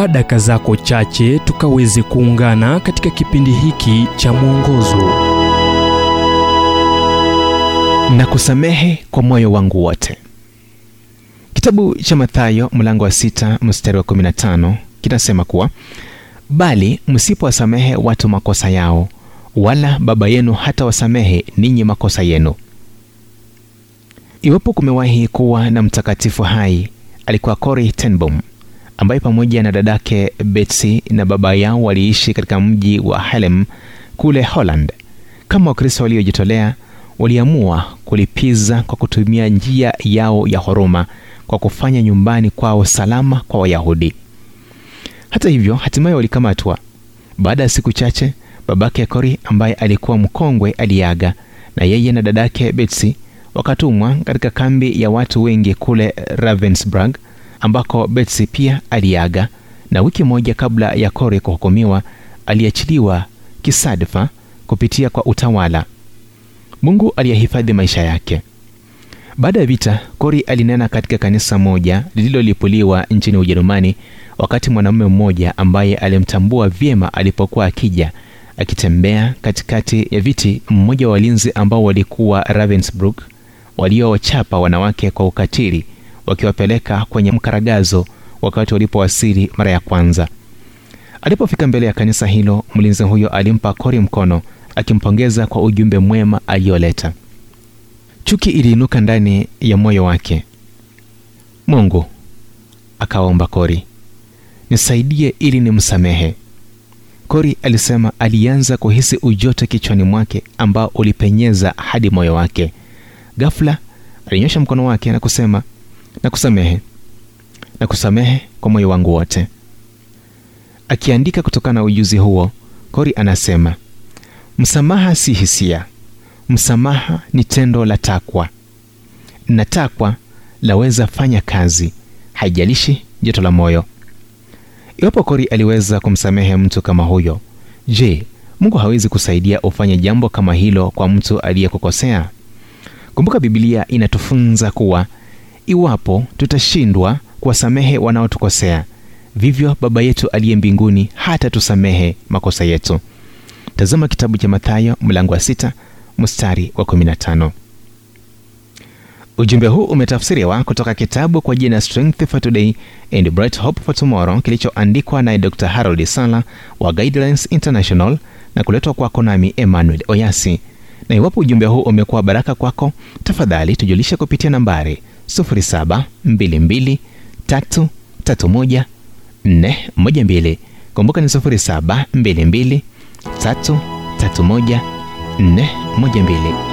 chukua daka zako chache tukaweze kuungana katika kipindi hiki cha mwongozo. Na kusamehe kwa moyo wangu wote. Kitabu cha mathayo mlango wa sita mstari wa 15 kinasema kuwa bali msipowasamehe watu makosa yao wala baba yenu hata wasamehe ninyi makosa yenu. Iwapo kumewahi kuwa na mtakatifu hai alikuwa Corrie ten ambaye pamoja na dadake Betsy na baba yao waliishi katika mji wa Haarlem kule Holland. Kama Wakristo waliojitolea, waliamua kulipiza kwa kutumia njia yao ya huruma kwa kufanya nyumbani kwao salama kwa Wayahudi. Hata hivyo, hatimaye walikamatwa. Baada ya siku chache, babake Kori ambaye alikuwa mkongwe aliaga na yeye na dadake Betsy wakatumwa katika kambi ya watu wengi kule Ravensbrück ambako Betsy pia aliaga, na wiki moja kabla ya Kore kuhukumiwa aliachiliwa kisadfa kupitia kwa utawala. Mungu aliyehifadhi maisha yake. Baada ya vita, Kori alinena katika kanisa moja lililolipuliwa nchini Ujerumani, wakati mwanamume mmoja ambaye alimtambua vyema alipokuwa akija akitembea katikati ya viti, mmoja wa walinzi ambao walikuwa Ravensbrück waliowachapa wanawake kwa ukatili wakiwapeleka kwenye mkaragazo wakati walipowasili mara ya kwanza. Alipofika mbele ya kanisa hilo, mlinzi huyo alimpa kori mkono akimpongeza kwa ujumbe mwema aliyoleta. Chuki iliinuka ndani ya moyo wake. Mungu, akaomba kori nisaidie ili nimsamehe. kori alisema alianza kuhisi ujote kichwani mwake ambao ulipenyeza hadi moyo wake. gafula alinyosha mkono wake na kusema, nakusamehe, nakusamehe kwa moyo wangu wote. Akiandika kutokana na ujuzi huo, Kori anasema msamaha si hisia, msamaha ni tendo la takwa, na takwa laweza fanya kazi, haijalishi joto la moyo. Iwapo Kori aliweza kumsamehe mtu kama huyo, je, Mungu hawezi kusaidia ufanye jambo kama hilo kwa mtu aliyekukosea? Kumbuka, Biblia inatufunza kuwa iwapo tutashindwa kuwasamehe wanaotukosea, vivyo Baba yetu aliye mbinguni hata tusamehe makosa yetu. Tazama kitabu cha Mathayo mlango wa sita mstari wa 15. Ujumbe huu umetafsiriwa kutoka kitabu kwa jina Strength for Today and Bright Hope for Tomorrow kilichoandikwa naye Dr. Harold Sala wa Guidelines International na kuletwa kwako nami Emmanuel Oyasi. Na iwapo ujumbe huu umekuwa baraka kwako, tafadhali tujulishe kupitia nambari 0722331412. Kumbuka ni 0722331412.